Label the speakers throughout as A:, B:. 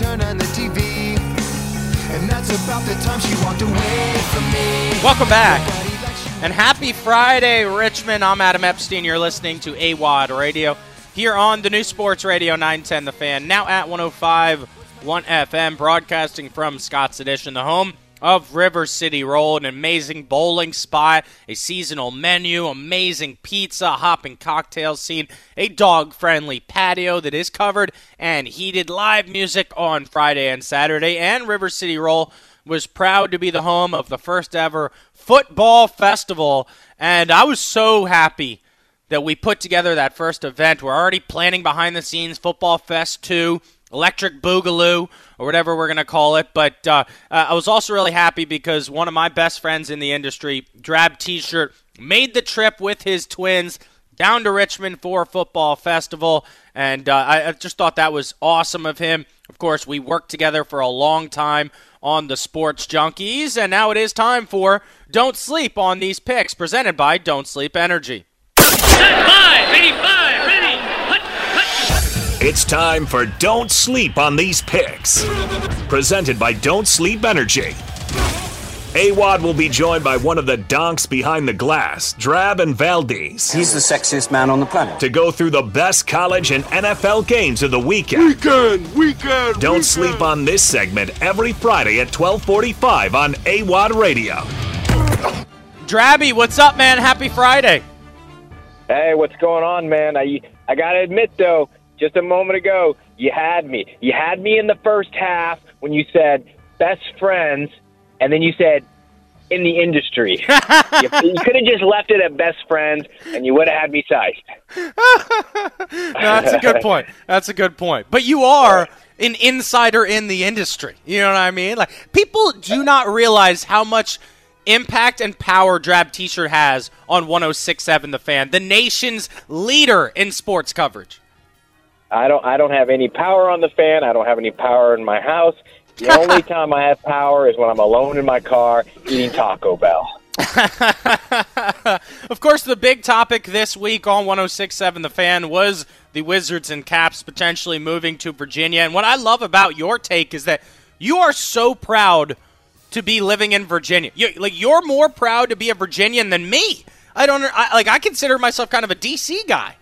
A: turn on the TV. And that's about the time she walked away from me.
B: Welcome back. And happy Friday, Richmond. I'm Adam Epstein. You're listening to AWadd Radio here on the new Sports Radio 910 The Fan, now at 105 1 FM, broadcasting from Scott's Addition, the home of River City Roll, an amazing bowling spot, a seasonal menu, amazing pizza, hopping cocktail scene, a dog friendly patio that is covered, and heated live music on Friday and Saturday. And River City Roll was proud to be the home of the first ever football festival. And I was so happy that we put together that first event. We're already planning behind the scenes Football Fest 2. Electric Boogaloo, or whatever we're going to call it. But uh, uh, I was also really happy because one of my best friends in the industry, Drab T shirt, made the trip with his twins down to Richmond for a football festival. And uh, I, just thought that was awesome of him. Of course, we worked together for a long time on the Sports Junkies, and now it is time for Don't Sleep on These Picks, presented by Don't Sleep Energy.
C: Five, 85, ready. Hut, hut.
D: It's time for Don't Sleep on These Picks. Presented by Don't Sleep Energy. AWadd will be joined by one of the donks behind the glass, Drab and Valdez,
E: He's the sexiest man on the planet.
D: to go through the best college and NFL games of the weekend.
F: Weekend, weekend.
D: Don't sleep on this segment every Friday at 1245 on AWadd Radio.
B: Drabby, what's up, man? Happy Friday.
G: Hey, what's going on, man? I I gotta admit though, just a moment ago, you had me. You had me in the first half when you said best friends, and then you said in the industry. you you could have just left it at best friends, and you would have had me sized.
B: No, that's a good point. That's a good point. But you are an insider in the industry. You know what I mean? Like people do not realize how much impact and power Drab T-shirt has on 1067 The Fan, the nation's leader in sports coverage.
G: I don't I don't have any power on the fan. I don't have any power in my house. The only time I have power is when I'm alone in my car eating Taco Bell.
B: of course, the big topic this week on 1067 The Fan was the Wizards and Caps potentially moving to Virginia. And what I love about your take is that you are so proud to be living in Virginia. You, like you're more proud to be a Virginian than me. I don't I, like. I consider myself kind of a DC guy.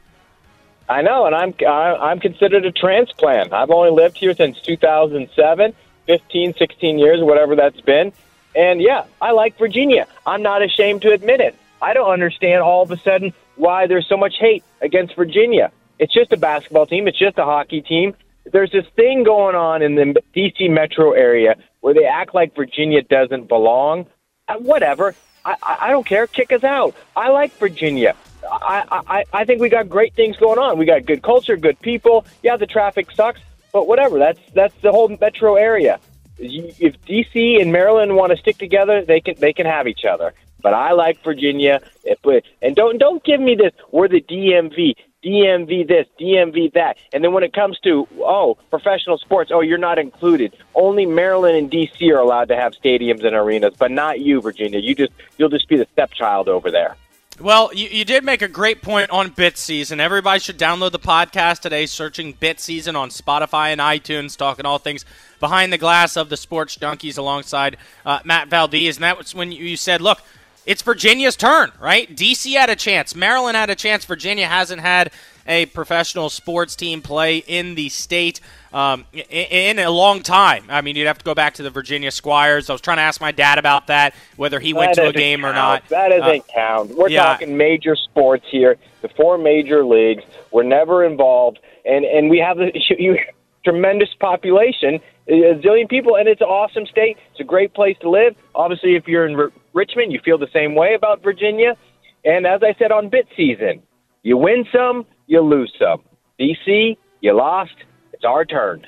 G: I know, and I'm I'm considered a transplant. I've only lived here since 2007, 15, 16 years, whatever that's been. And yeah, I like Virginia. I'm not ashamed to admit it. I don't understand all of a sudden why there's so much hate against Virginia. It's just a basketball team. It's just a hockey team. There's this thing going on in the DC metro area where they act like Virginia doesn't belong. Uh, whatever. I, I don't care. Kick us out. I like Virginia. I, I, I think we got great things going on. We got good culture, good people. Yeah, the traffic sucks, but whatever. That's that's the whole metro area. If DC and Maryland want to stick together, they can they can have each other. But I like Virginia. If And don't don't give me this. We're the DMV. DMV this, DMV that. And then when it comes to, oh, professional sports, oh, you're not included. Only Maryland and DC are allowed to have stadiums and arenas, but not you, Virginia. You just you'll just be the stepchild over there.
B: Well, you, you did make a great point on Bit Season. Everybody should download the podcast today, searching Bit Season on Spotify and iTunes, talking all things behind the glass of the Sports Junkies alongside uh, Matt Valdez. And that was when you said, look, it's Virginia's turn, right? DC had a chance. Maryland had a chance. Virginia hasn't had a professional sports team play in the state um, in, in a long time. I mean, you'd have to go back to the Virginia Squires. I was trying to ask my dad about that, whether he went to a game or not.
G: That doesn't
B: Uh,
G: count. We're
B: yeah.
G: talking major sports here. The four major leagues. We're never involved, and and we have a you, tremendous population, a zillion people, and it's an awesome state. It's a great place to live. Obviously, if you're in R- Richmond, you feel the same way about Virginia. And as I said on bit season, you win some, you lose some. DC, you lost. It's our turn.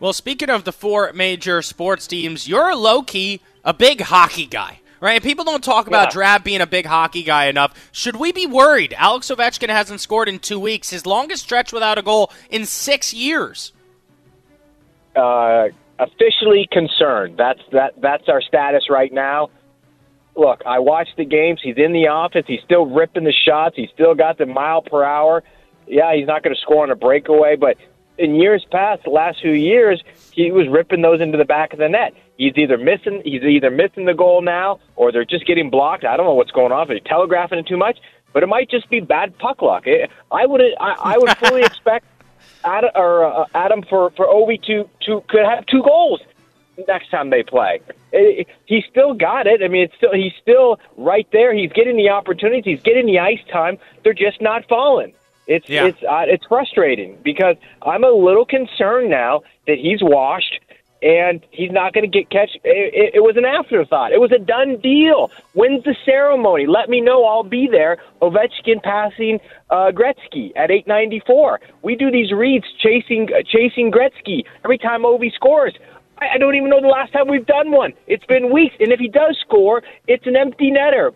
B: Well, speaking of the four major sports teams, you're low key a big hockey guy, right? People don't talk about
G: Yeah.
B: Drab being a big hockey guy enough. Should we be worried? Alex Ovechkin hasn't scored in two weeks, his longest stretch without a goal in six years.
G: uh, officially concerned. That's that. That's our status right now. Look, I watched the games. He's in the office. He's still ripping the shots. He's still got the mile per hour. Yeah, he's not going to score on a breakaway, but in years past, the last few years, he was ripping those into the back of the net. He's either missing he's either missing the goal now or they're just getting blocked. I don't know what's going on. They're telegraphing it too much, but it might just be bad puck luck. It, I would I, I would fully expect Adam, or uh, Adam for for Ovi to to could have two goals next time they play. It, he still got it. I mean, it's still he's still right there. He's getting the opportunities. He's getting the ice time. They're just not falling. It's
B: Yeah.
G: it's uh, it's frustrating because I'm a little concerned now that he's washed and he's not going to get catch. It, it, it was an afterthought. It was a done deal. When's the ceremony? Let me know. I'll be there. Ovechkin passing uh, Gretzky at 8:94. We do these reads chasing uh, chasing Gretzky every time Ovi scores. I I don't even know the last time we've done one. It's been weeks, and if he does score, it's an empty netter.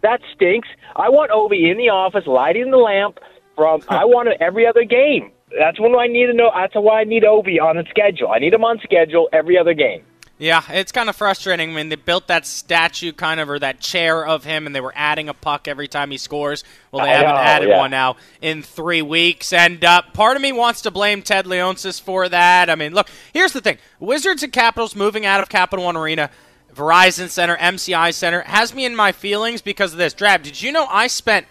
G: That stinks. I want Ovi in the office, lighting the lamp. From I want it every other game. That's when I need to know. That's why I need Ovi on the schedule. I need him on schedule every other game.
B: Yeah, it's kind of frustrating. I mean, they built that statue kind of or that chair of him, and they were adding a puck every time he scores. Well, they
G: I
B: haven't
G: know,
B: added
G: yeah.
B: one now in three weeks, and uh, part of me wants to blame Ted Leonsis for that. I mean, look, here's the thing: Wizards and Capitals moving out of Capital One Arena, Verizon Center, MCI Center has me in my feelings because of this. Drab, did you know I spent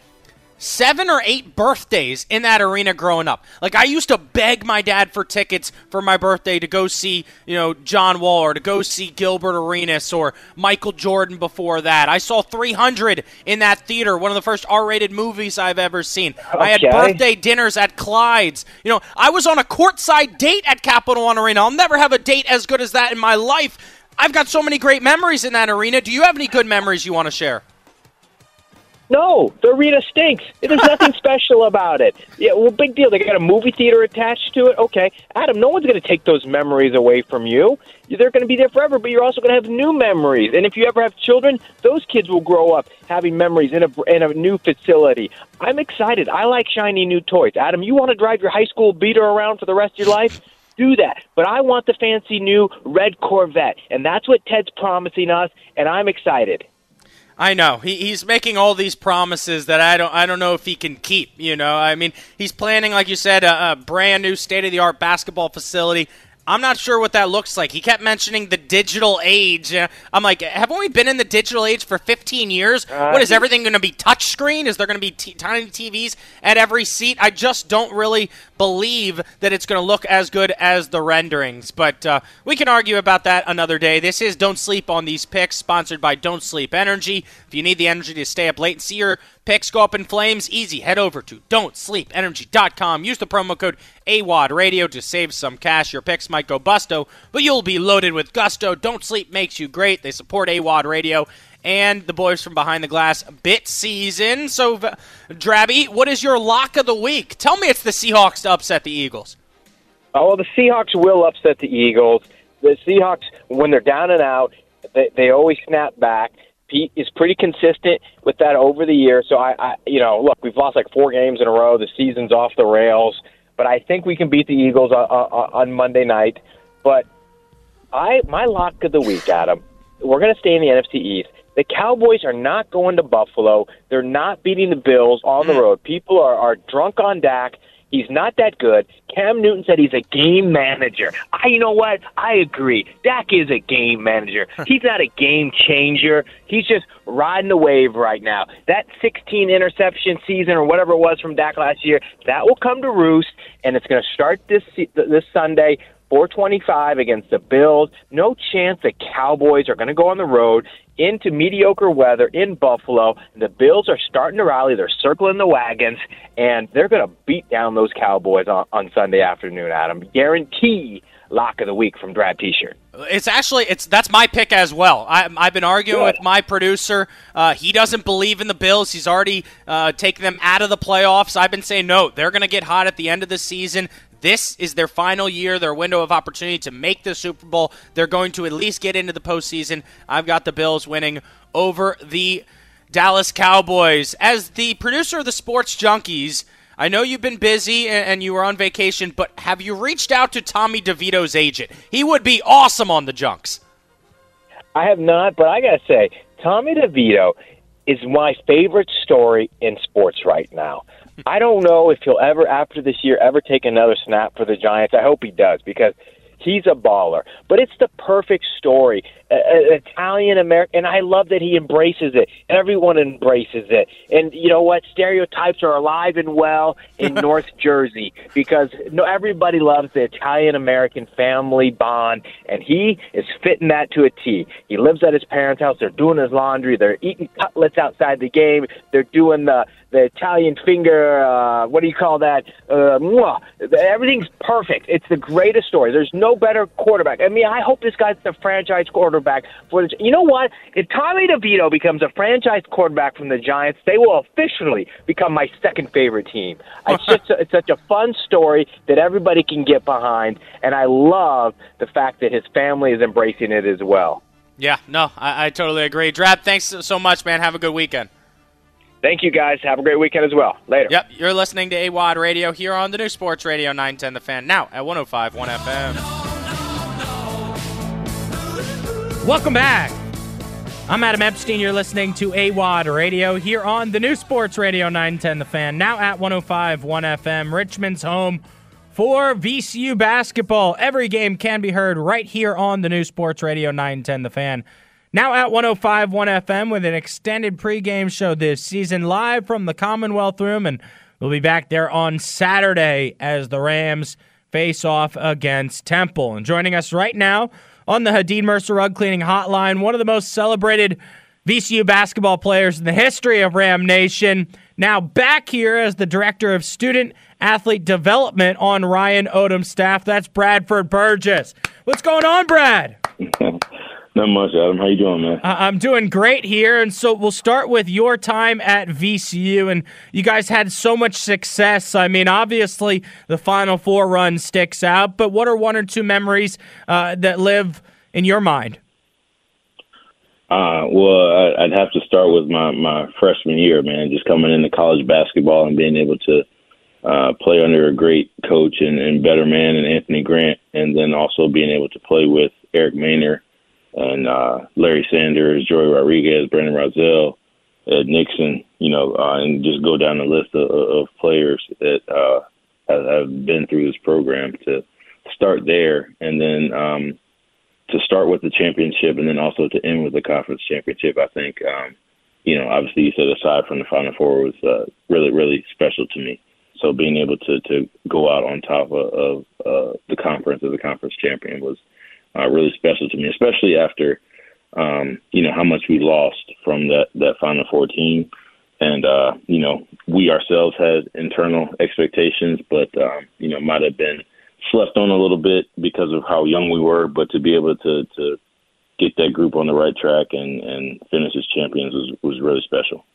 B: seven or eight birthdays in that arena growing up. Like I used to beg my dad for tickets for my birthday to go see, you know, John Wall or to go see Gilbert Arenas or Michael Jordan before that. I saw 300 in that theater, one of the first R-rated movies I've ever seen. I had birthday dinners at Clyde's. You know, I was on a courtside date at Capital One Arena. I'll never have a date as good as that in my life. I've got so many great memories in that arena. Do you have any good memories you want to share?
G: No, the arena stinks. There's nothing special about it. Yeah, well, big deal. They got a movie theater attached to it. Okay, Adam, no one's going to take those memories away from you. They're going to be there forever, but you're also going to have new memories. And if you ever have children, those kids will grow up having memories in a in a new facility. I'm excited. I like shiny new toys. Adam, you want to drive your high school beater around for the rest of your life? Do that. But I want the fancy new red Corvette, and that's what Ted's promising us, and I'm excited.
B: I know he, he's making all these promises that I don't I don't know if he can keep. You know, I mean, he's planning, like you said, a, a brand new state of the art basketball facility. I'm not sure what that looks like. He kept mentioning the digital age. Uh, I'm like, haven't we been in the digital age for 15 years? what is everything going to be touchscreen? Is there going to be t- tiny TVs at every seat? I just don't really believe that it's going to look as good as the renderings. But uh, we can argue about that another day. This is Don't Sleep on These Picks, sponsored by Don't Sleep Energy. If you need the energy to stay up late and see your picks go up in flames, easy. Head over to don'tsleepenergy.com. Use the promo code AWadd Radio to save some cash. Your picks might go busto, but you'll be loaded with gusto. Don't Sleep makes you great. They support AWadd Radio and the boys from Behind the Glass bit season. So, Drabby, what is your lock of the week? Tell me it's the Seahawks to upset the Eagles.
G: Oh, well, the Seahawks will upset the Eagles. The Seahawks, when they're down and out, they, they always snap back. Pete is pretty consistent with that over the year. So I, I, you know, look, we've lost like four games in a row. The season's off the rails, but I think we can beat the Eagles on, on, on Monday night. But I, my lock of the week, Adam, we're going to stay in the NFC East. The Cowboys are not going to Buffalo. They're not beating the Bills on the mm. road. People are, are drunk on Dak. He's not that good. Cam Newton said he's a game manager. I, you know what? I agree. Dak is a game manager. He's not a game changer. He's just riding the wave right now. That 16 interception season or whatever it was from Dak last year, that will come to roost, and it's going to start this this Sunday. 425 against the Bills. No chance the Cowboys are going to go on the road into mediocre weather in Buffalo. The Bills are starting to rally. They're circling the wagons, and they're going to beat down those Cowboys on, on Sunday afternoon, Adam. Guarantee lock of the week from Drab T-shirt.
B: It's actually it's that's my pick as well. I, I've been arguing
G: Good.
B: with my producer. Uh, he doesn't believe in the Bills. He's already uh, taken them out of the playoffs. I've been saying no. They're going to get hot at the end of the season. This is their final year, their window of opportunity to make the Super Bowl. They're going to at least get into the postseason. I've got the Bills winning over the Dallas Cowboys. As the producer of the Sports Junkies, I know you've been busy and you were on vacation, but have you reached out to Tommy DeVito's agent? He would be awesome on the Junks.
G: I have not, but I got to say, Tommy DeVito is my favorite story in sports right now. I don't know if he'll ever, after this year, ever take another snap for the Giants. I hope he does because he's a baller. But it's the perfect story. Uh, Italian American, and I love that he embraces it. Everyone embraces it. And you know what? Stereotypes are alive and well in North Jersey because no, everybody loves the Italian American family bond, and he is fitting that to a T. He lives at his parents' house. They're doing his laundry. They're eating cutlets outside the game. They're doing the the Italian finger. Uh, what do you call that? Uh, mwah. everything's perfect. It's the greatest story. There's no better quarterback. I mean, I hope this guy's the franchise quarterback for the. You know what? If Tommy DeVito becomes a franchise quarterback from the Giants, they will officially become my second favorite team. It's just it's such a fun story that everybody can get behind, and I love the fact that his family is embracing it as well.
B: Yeah, no, I, I totally agree. Drab, thanks so much, man. Have a good weekend.
G: Thank you, guys. Have a great weekend as well. Later.
B: Yep, you're listening to AWadd Radio here on the new Sports Radio 910 The Fan, now at 105.1 FM. Welcome back. I'm Adam Epstein. You're listening to AWadd Radio here on the new Sports Radio 910 The Fan, now at 105.1 FM, Richmond's home for VCU basketball. Every game can be heard right here on the new Sports Radio 910 The Fan. Now at 105.1 FM with an extended pregame show this season live from the Commonwealth Room, and we'll be back there on Saturday as the Rams face off against Temple. And joining us right now on the Hadid Mercer Rug Cleaning Hotline, one of the most celebrated VCU basketball players in the history of Ram Nation. Now back here as the director of student athlete development on Ryan Odom's staff. That's Bradford Burgess. What's going on, Brad?
E: Not much, Adam. How you doing, man?
B: I'm doing great here, and so we'll start with your time at VCU, and you guys had so much success. I mean, obviously the Final Four run sticks out, but what are one or two memories uh, that live in your mind?
E: Uh, well, I'd have to start with my my freshman year, man. Just coming into college basketball and being able to uh, play under a great coach and, and better man and Anthony Grant, and then also being able to play with Eric Maynor and uh, Larry Sanders, Joey Rodriguez, Brandon Rozzell, Ed Nixon, you know, uh, and just go down the list of, of players that uh, have, have been through this program to start there, and then um, to start with the championship, and then also to end with the conference championship. I think, um, you know, obviously you said aside from the Final Four was uh, really, really special to me. So being able to to go out on top of, of uh, the conference as a conference champion was uh, really special to me, especially after um, you know how much we lost from that that Final Four team, and uh, you know we ourselves had internal expectations, but um, you know might have been slept on a little bit because of how young we were. But to be able to to get that group on the right track and and finish as champions was was really special.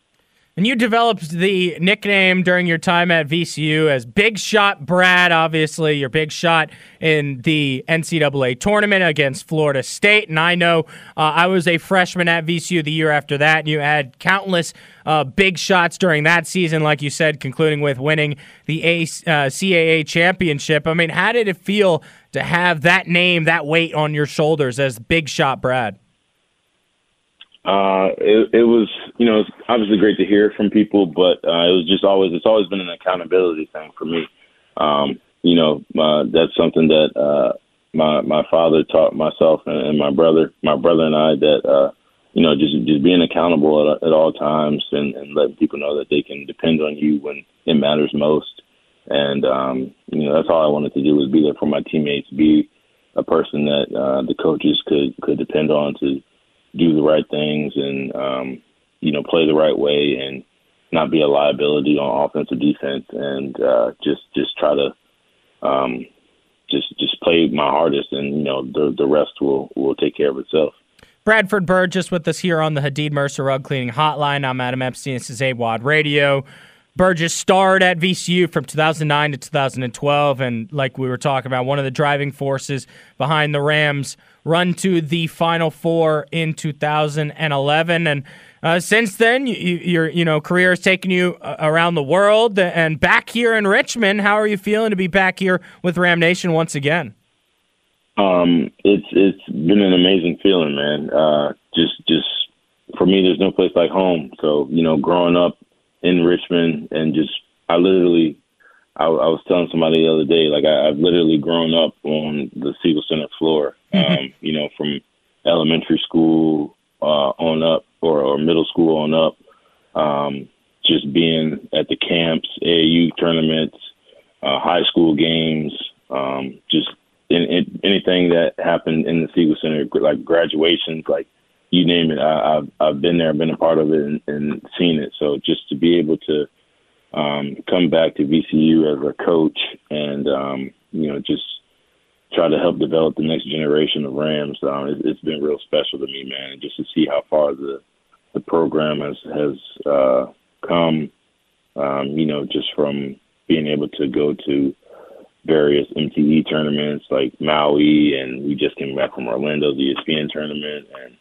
B: And you developed the nickname during your time at VCU as Big Shot Brad, obviously, your big shot in the NCAA tournament against Florida State. And I know uh, I was a freshman at VCU the year after that, and you had countless uh, big shots during that season, like you said, concluding with winning the a- uh, CAA championship. I mean, how did it feel to have that name, that weight on your shoulders as Big Shot Brad?
E: Uh, it, it was, you know, it's obviously great to hear from people, but uh, it was just always, it's always been an accountability thing for me. Um, you know, uh, that's something that uh, my my father taught myself and, and my brother, my brother and I, that uh, you know, just just being accountable at, at all times and, and letting people know that they can depend on you when it matters most. And um, you know, that's all I wanted to do was be there for my teammates, be a person that uh, the coaches could could depend on to do the right things and um, you know play the right way and not be a liability on offense or defense and uh, just just try to um, just just play my hardest and you know the the rest will will take care of itself.
B: Bradford Burgess with us here on the Hadid Mercer Rug Cleaning Hotline. I'm Adam Epstein. This is AWadd Radio. Burgess starred at VCU from 2009 to 2012, and like we were talking about, one of the driving forces behind the Rams' run to the Final Four in 2011. And uh, since then, you, your you know career has taken you uh, around the world and back here in Richmond. How are you feeling to be back here with Ram Nation once again?
E: Um, it's it's been an amazing feeling, man. Uh, just just for me, there's no place like home. So you know, growing up in Richmond and just I literally, I, I was telling somebody the other day, like I, I've literally grown up on the Siegel Center floor. Um, you know, from elementary school uh, on up, or, or middle school on up. Um, just being at the camps, AAU tournaments, uh, high school games, um, just in, in, anything that happened in the Siegel Center, like graduations, like you name it. I, I've I've been there, been a part of it, and, and seen it. So just to be able to um, come back to VCU as a coach, and um, you know, just try to help develop the next generation of Rams, um, it, it's been real special to me, man. Just to see how far the the program has has uh, come, um, you know, just from being able to go to various MTE tournaments like Maui, and we just came back from Orlando, the ESPN tournament, and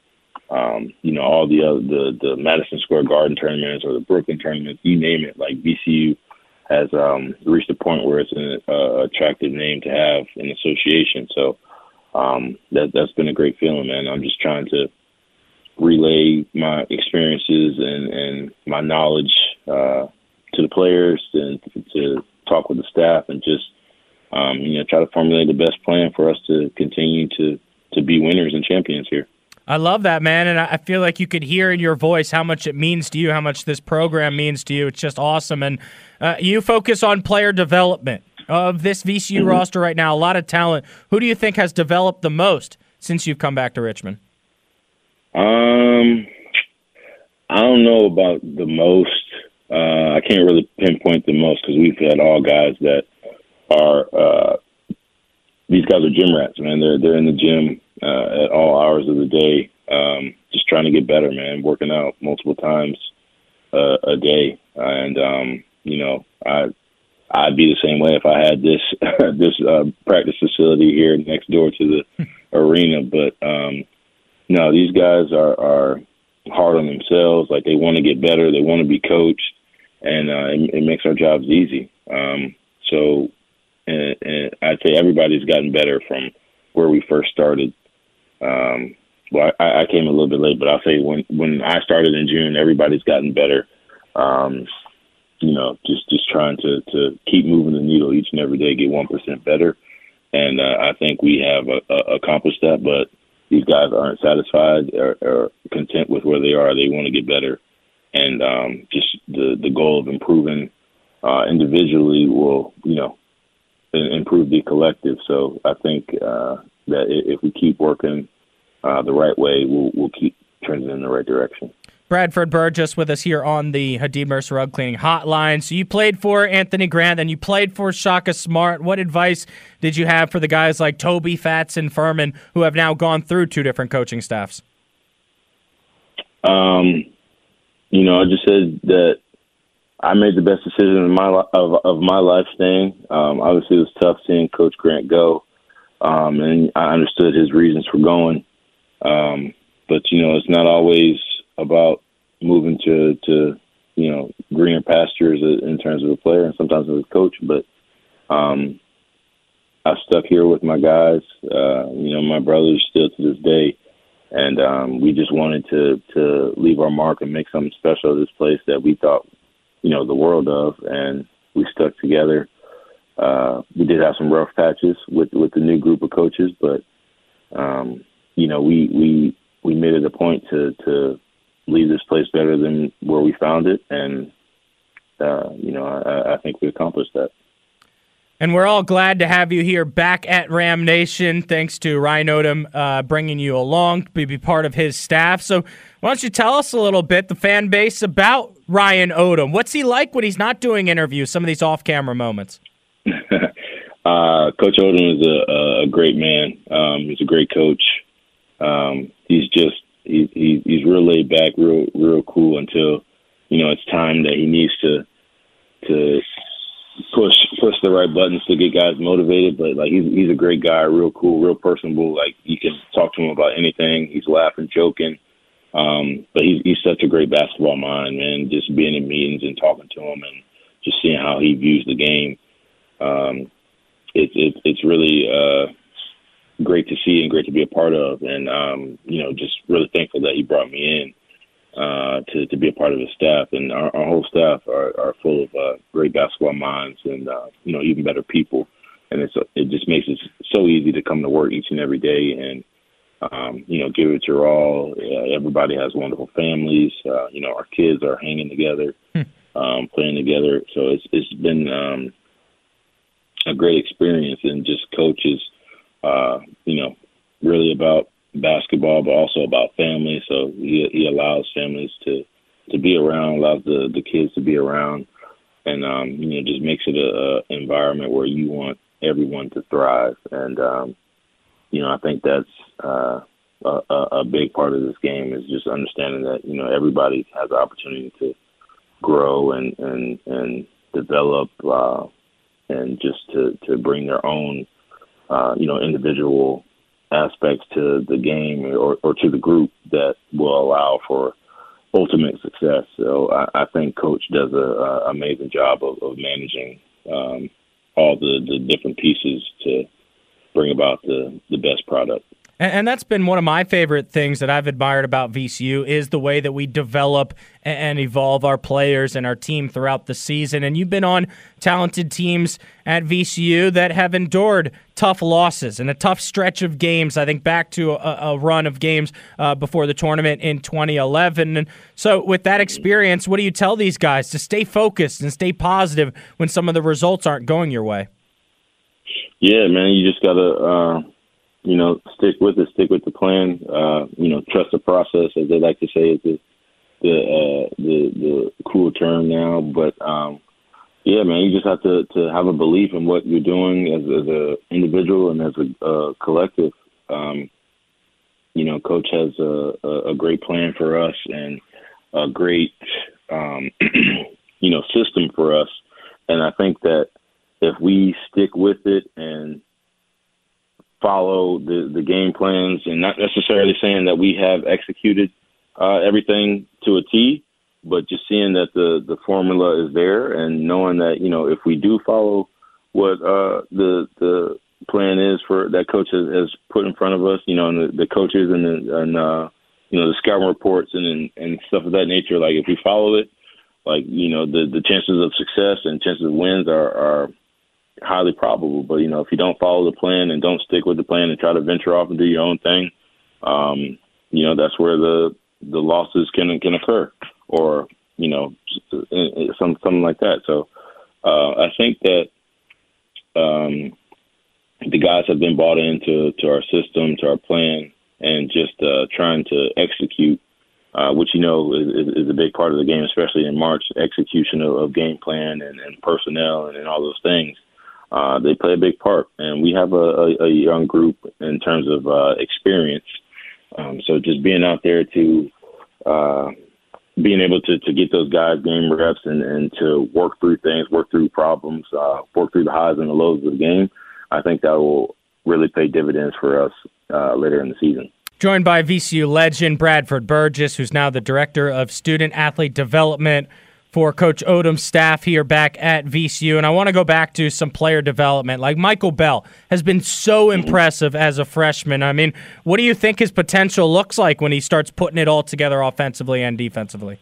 E: um, you know all the other the the Madison Square Garden tournaments or the Brooklyn tournaments, you name it. Like VCU has um, reached a point where it's an uh, attractive name to have in association. So um, that that's been a great feeling, man. I'm just trying to relay my experiences and and my knowledge uh, to the players and to talk with the staff and just um, you know try to formulate the best plan for us to continue to to be winners and champions here.
B: I love that, man. And I feel like you could hear in your voice how much it means to you, how much this program means to you. It's just awesome. And uh, you focus on player development of this VCU mm-hmm. roster right now, a lot of talent. Who do you think has developed the most since you've come back to Richmond?
E: Um, I don't know about the most. Uh, I can't really pinpoint the most because we've had all guys that are uh, these guys are gym rats, man. They're they're in the gym uh, at all hours of the day, um, just trying to get better, man. Working out multiple times uh, a day, and um, you know, I I'd be the same way if I had this this uh, practice facility here next door to the arena. But um, no, these guys are are hard on themselves. Like they want to get better, they want to be coached, and uh, it, it makes our jobs easy. Um, so, and, and I'd say everybody's gotten better from where we first started. Um, well, I, I came a little bit late, but I'll say when when I started in June, everybody's gotten better. Um, you know, just just trying to to keep moving the needle each and every day, get one percent better, and uh, I think we have uh, uh, accomplished that. But these guys aren't satisfied or, or content with where they are. They want to get better, and um, just the the goal of improving uh, individually will you know improve the collective. So I think uh, that if we keep working uh, the right way, we'll, we'll keep trending in the right direction.
B: Bradford Burgess with us here on the Hadid Mercer Rug Cleaning Hotline. So you played for Anthony Grant and you played for Shaka Smart. What advice did you have for the guys like Toby, Fats, and Furman who have now gone through two different coaching staffs?
E: Um, you know, I just said that I made the best decision of my of, of my life staying. Um, obviously, it was tough seeing Coach Grant go, um, and I understood his reasons for going. Um, but you know, it's not always about moving to to you know greener pastures in terms of a player and sometimes as a coach. But um, I stuck here with my guys. Uh, you know, my brothers still to this day, and um, we just wanted to to leave our mark and make something special at this place that we thought you know the world of, and we stuck together. Uh, we did have some rough patches with with the new group of coaches, but um, you know we we we made it a point to to leave this place better than where we found it, and uh, you know I, I think we accomplished that.
B: And we're all glad to have you here back at Ram Nation. Thanks to Ryan Odom uh, bringing you along to be part of his staff. So, why don't you tell us a little bit, the fan base, about Ryan Odom? What's he like when he's not doing interviews, some of these off camera moments?
E: Uh, coach Odom is a, a great man. Um, he's a great coach. Um, he's just he, he, he's real laid back, real real cool until you know it's time that he needs to to push push the right buttons to get guys motivated. But like he's he's a great guy, real cool, real personable. Like you can talk to him about anything. He's laughing, joking. Um, but he's he's such a great basketball mind, man. Just being in meetings and talking to him and just seeing how he views the game. Um, it's it, it's really uh, great to see and great to be a part of. And um, you know, just really thankful that he brought me in. uh, to to be a part of his staff, and our, our whole staff are, are full of uh, great basketball minds and uh, you know even better people, and it's it just makes it so easy to come to work each and every day and um, you know give it your all. Uh, everybody has wonderful families. Uh, you know our kids are hanging together, um, playing together, so it's it's been um, a great experience, and just coaches, uh, you know, really about basketball, but also about family. So he he allows families to to be around, allows the the kids to be around, and um, you know just makes it a, a environment where you want everyone to thrive. And um, you know I think that's uh, a, a big part of this game is just understanding that you know everybody has the opportunity to grow and and and develop uh, and just to to bring their own uh, you know individual aspects to the game or, or to the group that will allow for ultimate success. So I, I think Coach does a, a amazing job of, of managing um, all the, the different pieces to bring about the, the best product.
B: And, and, that's been one of my favorite things that I've admired about VCU is the way that we develop and evolve our players and our team throughout the season. And you've been on talented teams at VCU that have endured tough losses and a tough stretch of games. I think back to a, a run of games uh, before the tournament in 2011. And so, with that experience, what do you tell these guys to stay focused and stay positive when some of the results aren't going your way?
E: Yeah, man, you just gotta. Uh you know, stick with it, stick with the plan. Uh, you know, trust the process, as they like to say, is the the uh, the the cool term now. But um, yeah, man, you just have to to have a belief in what you're doing as as a individual and as a uh, collective. Um, you know, coach has a, a, a great plan for us and a great um, you know system for us, and I think that if we stick with it and follow the the game plans, and not necessarily saying that we have executed uh, everything to a T, but just seeing that the the formula is there, and knowing that you know if we do follow what uh, the the plan is for that coach has, has put in front of us, you know, and the, the coaches and the, and uh, you know the scouting reports and, and stuff of that nature. Like if we follow it, like you know the the chances of success and chances of wins are are highly probable. But you know, if you don't follow the plan and don't stick with the plan and try to venture off and do your own thing, um, you know, that's where the the losses can can occur, or you know, some something like that. So uh, I think that um, the guys have been bought into to our system, to our plan, and just uh, trying to execute. Uh, which you know is, is, a big part of the game, especially in March. Execution of, of game plan and, and personnel and, and all those things uh, they play a big part. And we have a, a, a young group in terms of uh, experience. Um, so just being out there to uh, being able to, to get those guys game reps and, and to work through things, work through problems, uh, work through the highs and the lows of the game, I think that will really pay dividends for us uh, later in the season.
B: Joined by VCU legend Bradford Burgess, who's now the director of student athlete development for Coach Odom's staff here back at VCU. And I want to go back to some player development. Like Michael Belle has been so impressive as a freshman. I mean, what do you think his potential looks like when he starts putting it all together offensively and defensively?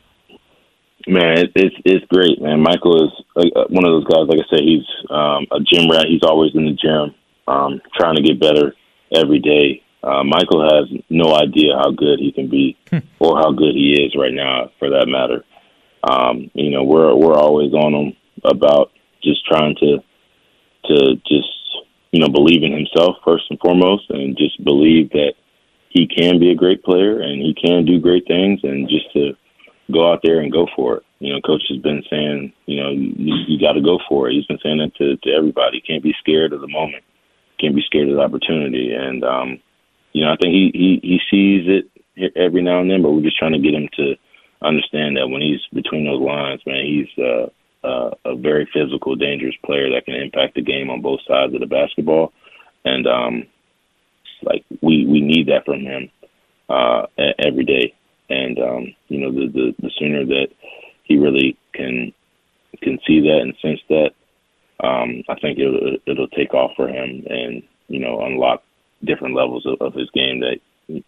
E: Man, it's it's great, man. Michael is uh, one of those guys. Like I said, he's um, a gym rat. He's always in the gym, um, trying to get better every day. Uh, Michael has no idea how good he can be, hmm. or how good he is right now, for that matter um, you know, we're we're always on him about just trying to to just you know believe in himself first and foremost, and just believe that he can be a great player and he can do great things, and just to go out there and go for it. You know, coach has been saying, you know, you, you got to go for it. He's been saying that to, to everybody. Can't be scared of the moment. Can't be scared of the opportunity. And um, you know, I think he he he sees it every now and then, but we're just trying to get him to understand that when he's between those lines, man, he's uh, uh, a very physical, dangerous player that can impact the game on both sides of the basketball, and um, like we we need that from him uh, every day. And um, you know, the, the the sooner that he really can can see that and sense that, um, I think it'll it'll take off for him and you know unlock different levels of, of his game that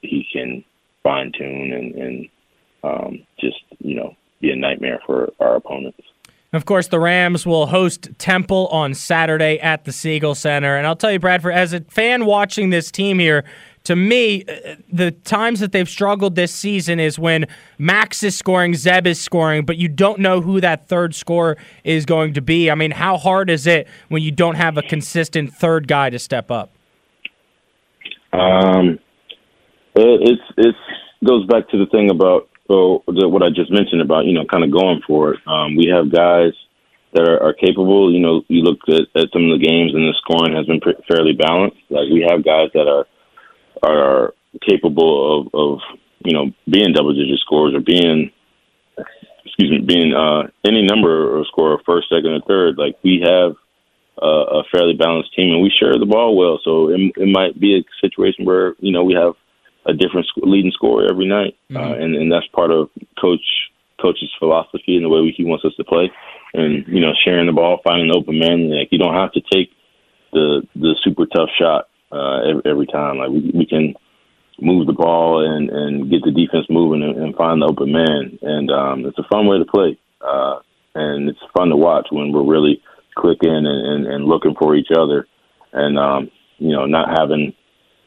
E: he can fine tune and, and um, just you know be a nightmare for our opponents.
B: Of course, the Rams will host Temple on Saturday at the Siegel Center. And I'll tell you, Bradford, as a fan watching this team here, to me, uh, the times that they've struggled this season is when Max is scoring, Zeb is scoring, but you don't know who that third scorer is going to be. I mean, how hard is it when you don't have a consistent third guy to step up?
E: Um, it's it's goes back to the thing about so the, what I just mentioned about you know kind of going for it. Um, we have guys that are, are capable. You know, you look at, at some of the games and the scoring has been pre- fairly balanced. Like we have guys that are are capable of, of you know being double digit scores or being excuse me being uh, any number of score first, second, or third. Like we have a fairly balanced team and we share the ball well. So it, it might be a situation where you know we have a different sc- leading scorer every night, uh, mm-hmm. uh, and and that's part of coach coach's philosophy and the way he wants us to play. And you know, sharing the ball, finding the open man. Like you don't have to take the the super tough shot uh, every, every time. Like we, we can move the ball and and get the defense moving and, and find the open man. And um, it's a fun way to play, uh, and it's fun to watch when we're really clicking and, and, and looking for each other, and um, you know, not having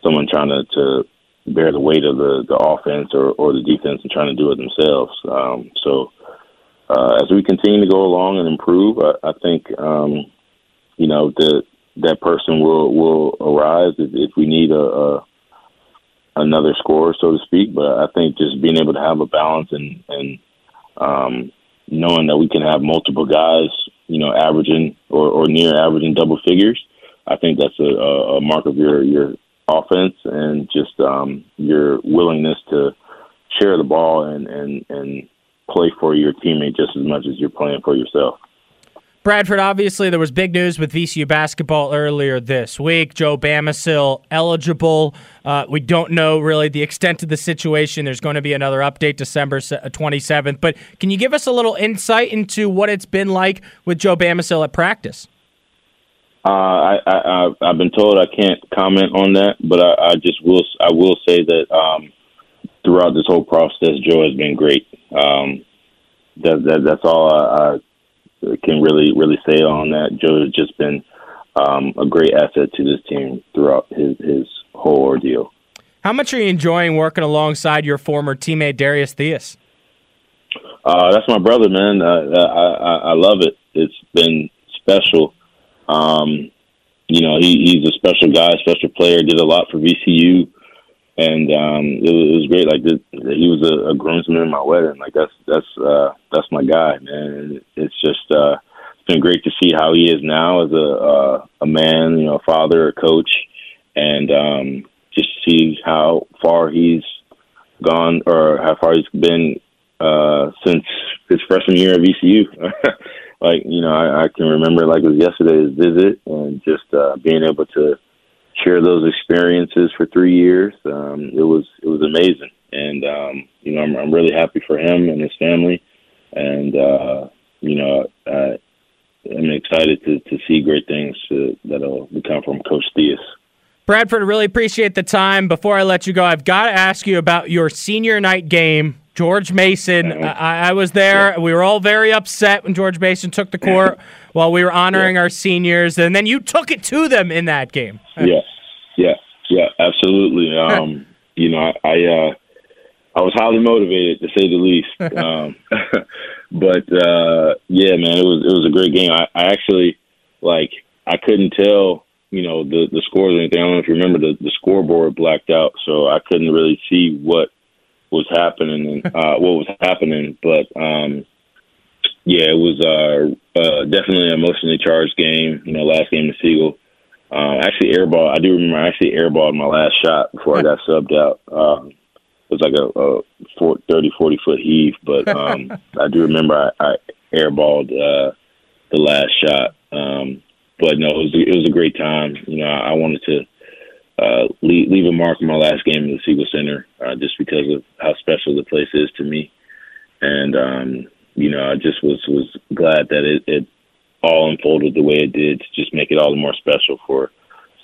E: someone trying to, to bear the weight of the, the offense or, or the defense and trying to do it themselves. Um, so uh, as we continue to go along and improve, I, I think um, you know the that person will will arise if, if we need a, a another score, so to speak. But I think just being able to have a balance and and um, knowing that we can have multiple guys, you know, averaging or, or near averaging double figures, I think that's a, a mark of your your offense and just um, your willingness to share the ball and and and play for your teammate just as much as you're playing for yourself.
B: Bradford, obviously, there was big news with VCU basketball earlier this week. Joe Bamisile eligible. Uh, we don't know really the extent of the situation. There's going to be another update December 27th. But can you give us a little insight into what it's been like with Joe Bamisile at practice?
E: Uh, I, I, I've been told I can't comment on that, but I, I just will. I will say that um, throughout this whole process, Joe has been great. Um, that, that that's all I, I can really really say on that. Joe has just been um, a great asset to this team throughout his his whole ordeal.
B: How much are you enjoying working alongside your former teammate Darius Theus?
E: Uh, that's my brother, man. Uh, I, I I love it. It's been special. Um, you know, he, he's a special guy, special player. Did a lot for VCU and um, it, was, it was great. Like this, he was a, a groomsman in my wedding. Like that's that's uh, that's my guy, man. It's just uh, it's been great to see how he is now as a uh, a man, you know, a father, a coach, and um, just see how far he's gone or how far he's been uh, since his freshman year at VCU. like you know, I, I can remember like it was yesterday's visit, and just uh, being able to share those experiences for three years. Um, it was it was amazing, and um, you know I'm, I'm really happy for him and his family, and uh, you know I, I'm excited to, to see great things that'll come from Coach Theus.
B: Bradford, really appreciate the time. Before I let you go, I've got to ask you about your senior night game. George Mason. I, I, was there. We were all very upset when George Mason took the court while we were honoring yeah. our seniors, and then you took it to them in that game.
E: yeah, yeah, yeah, absolutely. Um, you know, I, I uh, I was highly motivated to say the least. Um, but uh, yeah, man, it was it was a great game. I, I actually like I couldn't tell you know the the scores or anything. I don't know if you remember the the scoreboard blacked out, so I couldn't really see what was happening and uh, what was happening. But um, yeah, it was uh, uh, definitely an emotionally charged game. You know, last game to Siegel. Uh, actually, airball. I do remember I actually airballed my last shot before I got subbed out. Um, it was like a, a four, 30, 40 foot heave, but um, I do remember I, I airballed uh, the last shot. Um, but no, it was it was a great time. You know, I, I wanted to uh, leave, leave a mark in my last game in the Siegel Center uh, just because of how special the place is to me, and um, you know, I just was was glad that it, it all unfolded the way it did to just make it all the more special for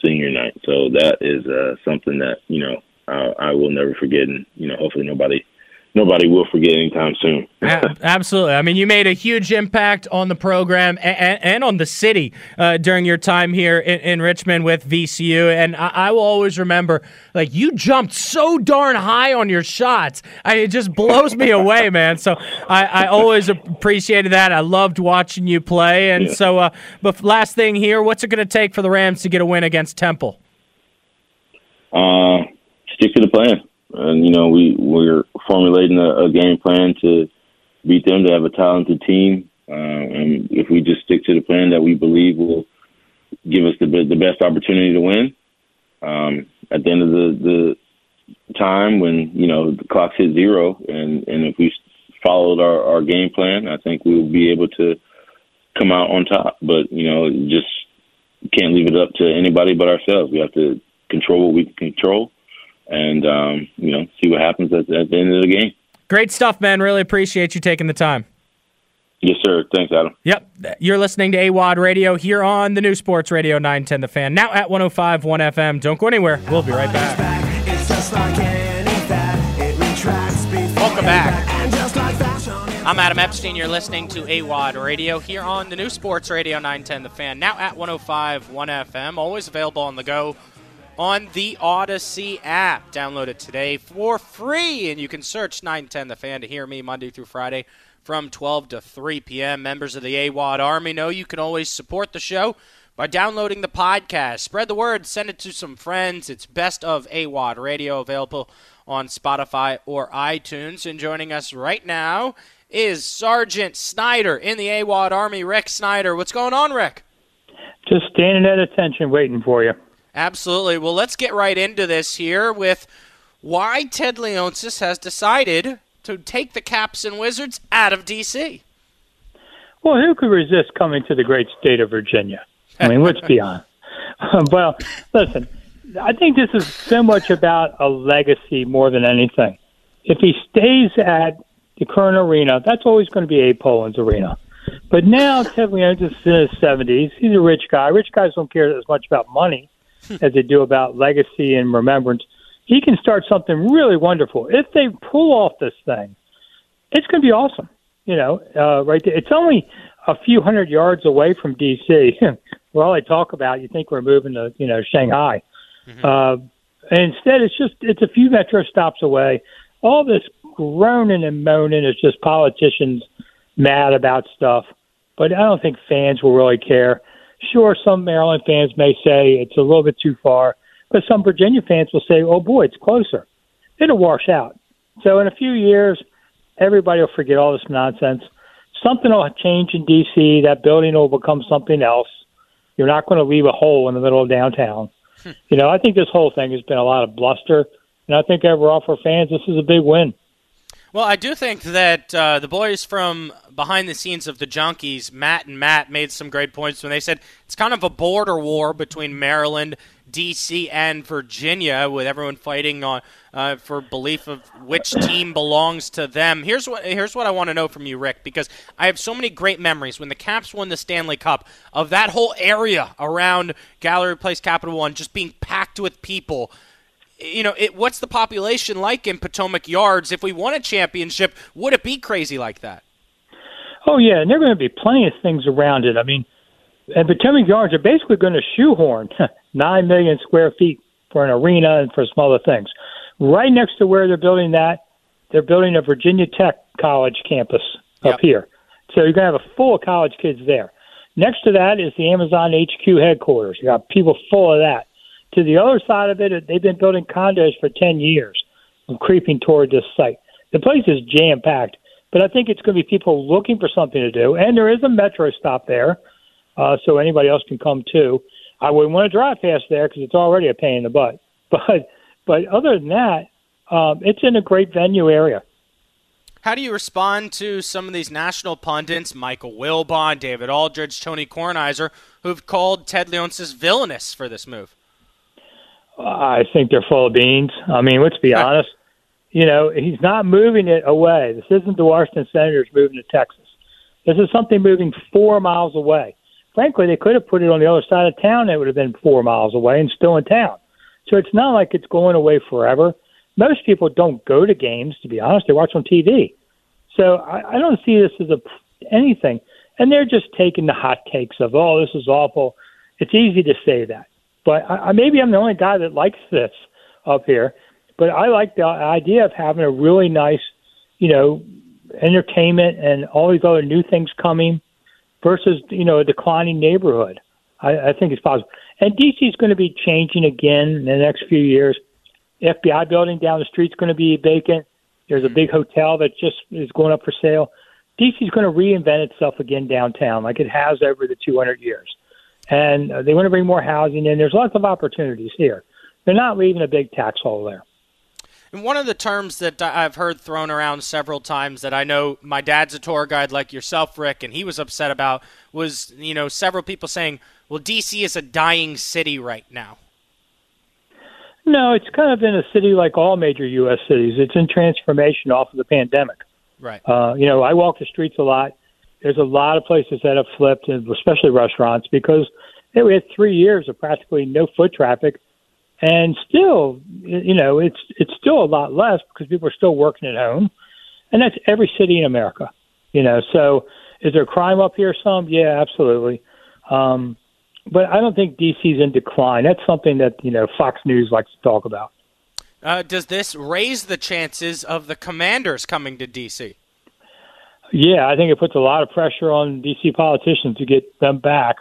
E: senior night. So that is uh, something that you know I, I will never forget, and you know hopefully nobody nobody will forget anytime soon.
B: Absolutely. I mean, you made a huge impact on the program and, and on the city uh, during your time here in, in Richmond with VCU. And I, I, will always remember, like, you jumped so darn high on your shots. I, it just blows me away, man. So I, I, always appreciated that. I loved watching you play. And yeah. so, uh, but last thing here, what's it going to take for the Rams to get a win against Temple?
E: Uh, stick to the plan and you know we we're formulating a, a game plan to beat them. To have a talented team, uh, and if we just stick to the plan that we believe will give us the the best opportunity to win, um, at the end of the the time when you know the clock hit zero, and and if we followed our our game plan, I think we will be able to come out on top. But you know, just can't leave it up to anybody but ourselves. We have to control what we can control and um, you know see what happens at, at the end of the game.
B: Great stuff, man. Really appreciate you taking the time.
E: Yes, sir. Thanks, Adam.
B: Yep. You're listening to AWadd Radio here on the new Sports Radio 910 The Fan. Now at 105 1 FM. Don't go anywhere. We'll be right back. Welcome back. I'm Adam Epstein. You're listening to AWadd Radio here on the new Sports Radio 910 The Fan. Now at 105 1 FM. Always available on the go on the Audacy app. Download it today for free, and you can search 910 The Fan to hear me Monday through Friday from 12 to 3 p.m. Members of the AWadd Army know you can always support the show by downloading the podcast. Spread the word, send it to some friends. It's Best of AWadd Radio, available on Spotify or iTunes. And joining us right now is Sergeant Snider in the AWadd Army, Rick Snider. What's going on, Rick?
F: Just standing at attention waiting for you.
B: Absolutely. Well, let's get right into this here with why Ted Leonsis has decided to take the Caps and Wizards out of D.C.
F: Well, who could resist coming to the great state of Virginia? I mean, let's be honest. well, listen, I think this is so much about a legacy more than anything. If he stays at the current arena, that's always going to be Abe Pollin's arena. But now Ted Leonsis is in his 70s. He's a rich guy. Rich guys don't care as much about money as they do about legacy and remembrance. He can start something really wonderful if they pull off this thing. It's going to be awesome. You know, uh, right there. It's only a few hundred yards away from D.C. Where all they talk about, you think we're moving to you know Shanghai. Mm-hmm. Uh, and instead, it's just it's a few metro stops away. All this groaning and moaning is just politicians mad about stuff, but I don't think fans will really care. Sure, some Maryland fans may say it's a little bit too far, but some Virginia fans will say, oh boy, it's closer. It'll wash out. So in a few years, everybody will forget all this nonsense. Something will change in D.C. That building will become something else. You're not going to leave a hole in the middle of downtown. Hmm. You know, I think this whole thing has been a lot of bluster, and I think overall for fans, this is a big win.
B: Well, I do think that uh, the boys from behind the scenes of the Junkies, Matt and Matt, made some great points when they said it's kind of a border war between Maryland, D.C., and Virginia, with everyone fighting on uh, for belief of which team belongs to them. Here's what here's what I want to know from you, Rick, because I have so many great memories when the Caps won the Stanley Cup of that whole area around Gallery Place, Capital One, just being packed with people you know, it, what's the population like in Potomac Yards? If we won a championship, would it be crazy like that?
F: Oh yeah, and there are going to be plenty of things around it. I mean, and Potomac Yards are basically going to shoehorn nine million square feet for an arena and for some other things. Right next to where they're building that, they're building a Virginia Tech college campus yep. up here. So you're going to have a full of college kids there. Next to that is the Amazon HQ headquarters. You got people full of that. To the other side of it, they've been building condos for 10 years, and creeping toward this site. The place is jam packed, but I think it's going to be people looking for something to do. And there is a metro stop there, uh, so anybody else can come too. I wouldn't want to drive past there because it's already a pain in the butt. But but other than that, um, it's in a great venue area.
B: How do you respond to some of these national pundits, Michael Wilbon, David Aldridge, Tony Kornheiser, who've called Ted Leonsis villainous for this move?
F: I think they're full of beans. I mean, let's be honest. You know, he's not moving it away. This isn't the Washington Senators moving to Texas. This is something moving four miles away. Frankly, they could have put it on the other side of town. It would have been four miles away and still in town. So it's not like it's going away forever. most people don't go to games. To be honest, they watch on TV. So I, I don't see this as a anything. And they're just taking the hot takes of, oh, this is awful. It's easy to say that, but I, maybe I'm the only guy that likes this up here. But I like the idea of having a really nice, you know, entertainment and all these other new things coming versus you know a declining neighborhood. I, I think it's possible. And DC is going to be changing again in the next few years. FBI building down the street is going to be vacant. There's a hmm. big hotel that just is going up for sale. DC is going to reinvent itself again downtown, like it has over the 200 years. And uh, they want to bring more housing in. There's lots of opportunities here. They're not leaving a big tax hole there.
B: And one of the terms that I've heard thrown around several times that I know my dad's a tour guide like yourself, Rick, and he was upset about was, you know, several people saying, well, D.C. is a dying city right now.
F: No, it's kind of in a city like all major U.S. cities. It's in transformation off of the pandemic.
B: Right.
F: Uh, you know, I walk the streets a lot. There's a lot of places that have flipped, especially restaurants, because hey, we had three years of practically no foot traffic and still, you know, it's it's still a lot less because people are still working at home, and that's every city in America. You know, so is there crime up here? Some, yeah, absolutely. Um, but I don't think DC's in decline. That's something that you know Fox News likes to talk about.
B: Uh, does this raise the chances of the Commanders coming to DC?
F: Yeah, I think it puts a lot of pressure on DC politicians to get them back.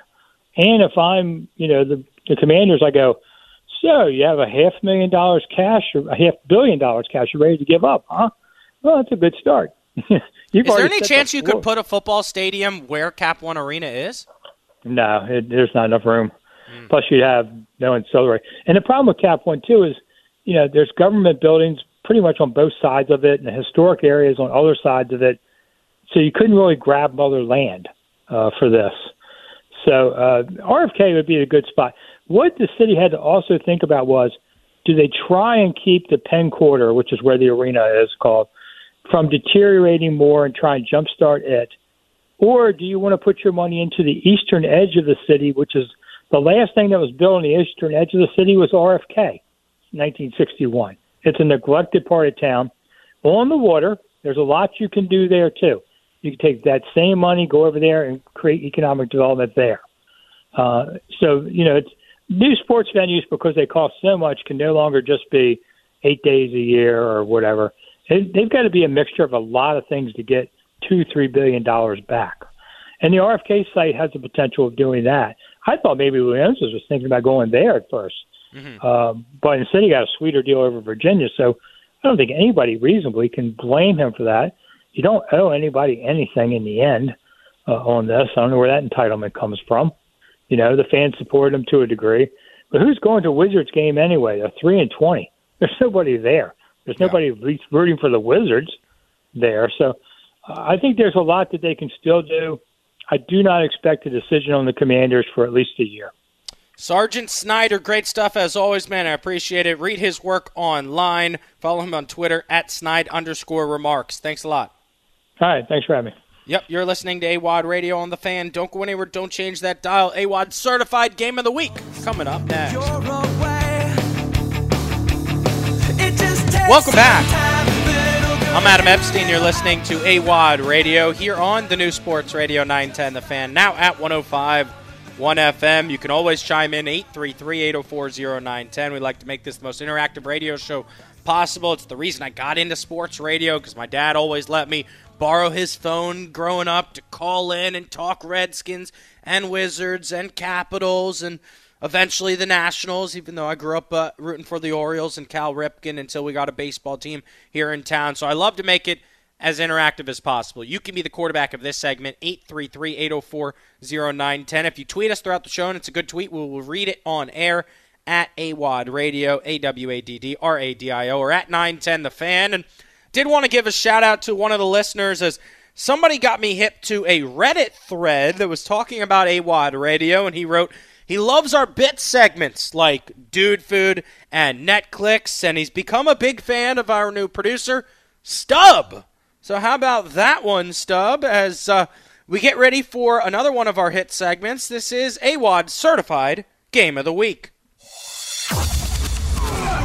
F: And if I'm, you know, the the Commanders, I go, so you have a half million dollars cash or a half billion dollars cash you're ready to give up, huh? Well, that's a good start.
B: is there any chance you could put a football stadium where Cap One Arena is?
F: No, it, there's not enough room. Mm. Plus, you'd have no ancillary. And the problem with Cap One too is, you know, there's government buildings pretty much on both sides of it, and historic areas on other sides of it. So you couldn't really grab other land uh, for this. So uh, RFK would be a good spot. What the city had to also think about was do they try and keep the Penn Quarter, which is where the arena is called, from deteriorating more and try and jumpstart it? Or do you want to put your money into the eastern edge of the city, which is the last thing that was built on the eastern edge of the city was RFK, 1961. It's a neglected part of town. On the water, there's a lot you can do there too. You can take that same money, go over there, and create economic development there. Uh, so you know, it's new sports venues because they cost so much can no longer just be eight days a year or whatever. It, they've got to be a mixture of a lot of things to get two, three billion dollars back. And the RFK site has the potential of doing that. I thought maybe Williams was thinking about going there at 1st mm-hmm. um, but instead he got a sweeter deal over Virginia. So I don't think anybody reasonably can blame him for that. You don't owe anybody anything in the end uh, on this. I don't know where that entitlement comes from. You know, the fans support him to a degree. But who's going to Wizards game anyway? They're three and twenty. There's nobody there. There's nobody yeah. at least rooting for the Wizards there. So uh, I think there's a lot that they can still do. I do not expect a decision on the Commanders for at least a year.
B: Sergeant Snider, great stuff as always, man. I appreciate it. Read his work online. Follow him on Twitter at snide underscore remarks. Thanks a lot.
F: All right. Thanks for having me.
B: Yep, you're listening to AWadd Radio on the fan. Don't go anywhere. Don't change that dial. AWadd certified game of the week coming up next. Welcome back. I'm Adam Epstein. You're listening to AWadd Radio here on the new Sports Radio 910 The Fan, now at 105 1 FM. You can always chime in 833 804 0910. We like to make this the most interactive radio show possible. It's the reason I got into sports radio because my dad always let me borrow his phone growing up to call in and talk Redskins and Wizards and Capitals and eventually the Nationals, even though I grew up uh, rooting for the Orioles and Cal Ripken until we got a baseball team here in town. So I love to make it as interactive as possible. You can be the quarterback of this segment, 833 804 0910. If you tweet us throughout the show and it's a good tweet, we will read it on air at AWadd Radio, A W A D D R A D I O, or at 910 The Fan. And did want to give a shout out to one of the listeners as somebody got me hip to a Reddit thread that was talking about AWadd radio, and he wrote, he loves our bit segments like Dude Food and Netclicks, and he's become a big fan of our new producer, Stub. So, how about that one, Stub? As uh, we get ready for another one of our hit segments, this is AWadd Certified Game of the Week.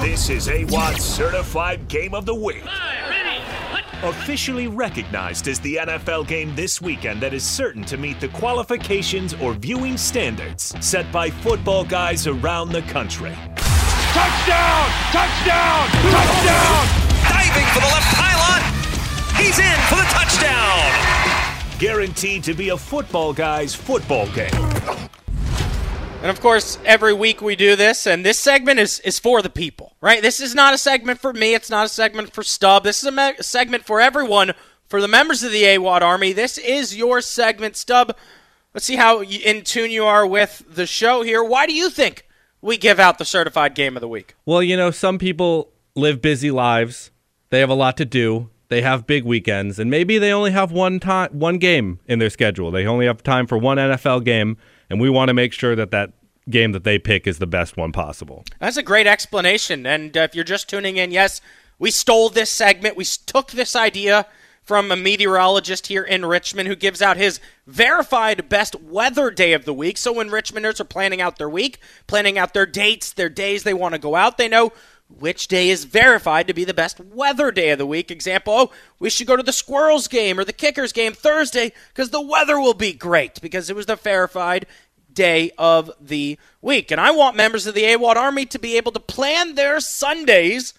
D: This is AWadd's certified game of the week. Officially recognized as the NFL game this weekend that is certain to meet the qualifications or viewing standards set by football guys around the country.
H: Touchdown! Touchdown! Touchdown!
I: Diving for the left pylon. He's in for the touchdown.
D: Guaranteed to be a football guy's football game.
B: And of course, every week we do this, and this segment is, is for the people, right? This is not a segment for me. It's not a segment for Stub. This is a me- segment for everyone, for the members of the AWadd Army. This is your segment, Stub. Let's see how in tune you are with the show here. Why do you think we give out the certified game of the week?
J: Well, you know, some people live busy lives. They have a lot to do. They have big weekends, and maybe they only have one time, one game in their schedule. They only have time for one NFL game, and we want to make sure that that game that they pick is the best one possible.
B: That's a great explanation. And uh, if you're just tuning in, yes, we stole this segment. We took this idea from a meteorologist here in Richmond who gives out his verified best weather day of the week. So when Richmonders are planning out their week, planning out their dates, their days they want to go out, they know which day is verified to be the best weather day of the week. Example, oh, we should go to the Squirrels game or the Kickers game Thursday because the weather will be great because it was the verified day of the week. And I want members of the AWadd Army to be able to plan their Sundays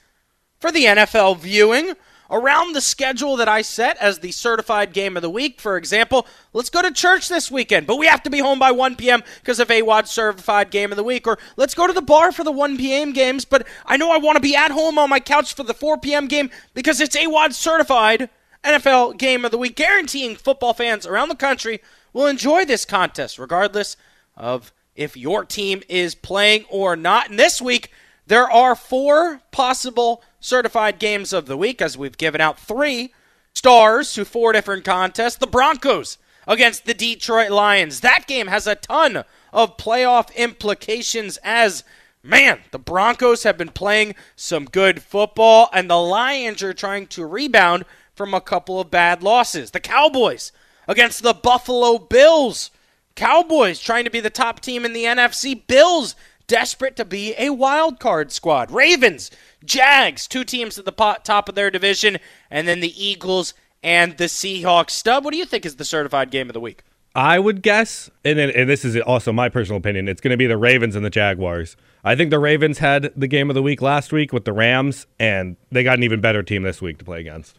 B: for the NFL viewing around the schedule that I set as the certified game of the week. For example, let's go to church this weekend, but we have to be home by 1 p.m. because of AWadd certified game of the week. Or let's go to the bar for the 1 p.m. games, but I know I want to be at home on my couch for the 4 p.m. game because it's AWadd certified NFL game of the week, guaranteeing football fans around the country will enjoy this contest regardless of if your team is playing or not. And this week, there are four possible certified games of the week, as we've given out three stars to four different contests. The Broncos against the Detroit Lions. That game has a ton of playoff implications as. Man, the Broncos have been playing some good football, and the Lions are trying to rebound from a couple of bad losses. The Cowboys against the Buffalo Bills. Cowboys trying to be the top team in the NFC. Bills desperate to be a wild card squad. Ravens, Jags, two teams at the top of their division, and then the Eagles and the Seahawks. Stub, what do you think is the certified game of the week?
J: I would guess, and, and this is also my personal opinion, it's going to be the Ravens and the Jaguars. I think the Ravens had the game of the week last week with the Rams, and they got an even better team this week to play against.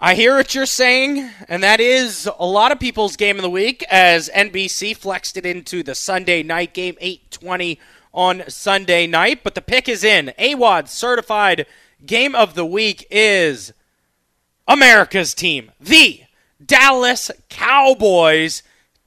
B: I hear what you're saying, and that is a lot of people's game of the week as NBC flexed it into the Sunday night game, 820 on Sunday night. But the pick is in. AWadd certified game of the week is America's team, the Dallas Cowboys,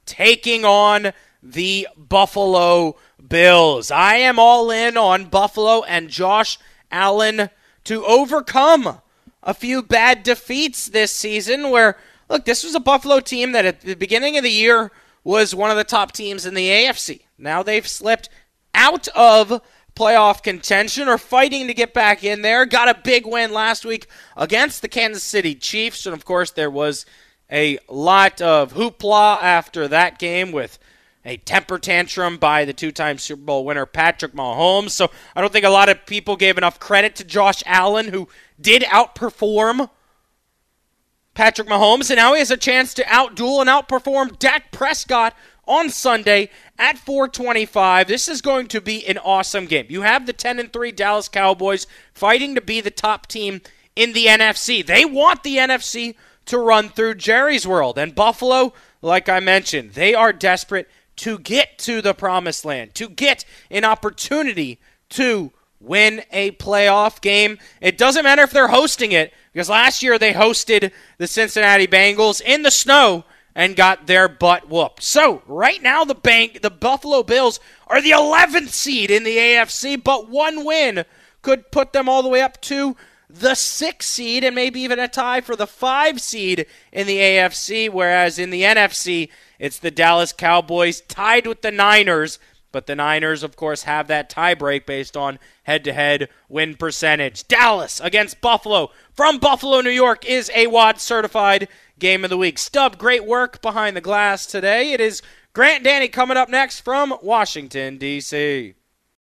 B: taking on the Buffalo Bills. I am all in on Buffalo and Josh Allen to overcome a few bad defeats this season where look this was a buffalo team that at the beginning of the year was one of the top teams in the afc now they've slipped out of playoff contention or fighting to get back in there got a big win last week against the kansas city chiefs and of course there was a lot of hoopla after that game with a temper tantrum by the two-time Super Bowl winner Patrick Mahomes. So I don't think a lot of people gave enough credit to Josh Allen, who did outperform Patrick Mahomes, and now he has a chance to outduel and outperform Dak Prescott on Sunday at 425. This is going to be an awesome game. You have the 10 and 3 Dallas Cowboys fighting to be the top team in the NFC. They want the NFC to run through Jerry's world. And Buffalo, like I mentioned, they are desperate to get to the promised land, to get an opportunity to win a playoff game. It doesn't matter if they're hosting it, because last year they hosted the Cincinnati Bengals in the snow and got their butt whooped. So right now the bank the Buffalo Bills are the 11th seed in the AFC, but one win could put them all the way up to the sixth seed and maybe even a tie for the five seed in the AFC, whereas in the NFC it's the Dallas Cowboys tied with the Niners. But the Niners, of course, have that tiebreak based on head to head win percentage. Dallas against Buffalo from Buffalo, New York is AWadd certified game of the week. Stub, great work behind the glass today. It is Grant Danny coming up next from Washington, D.C.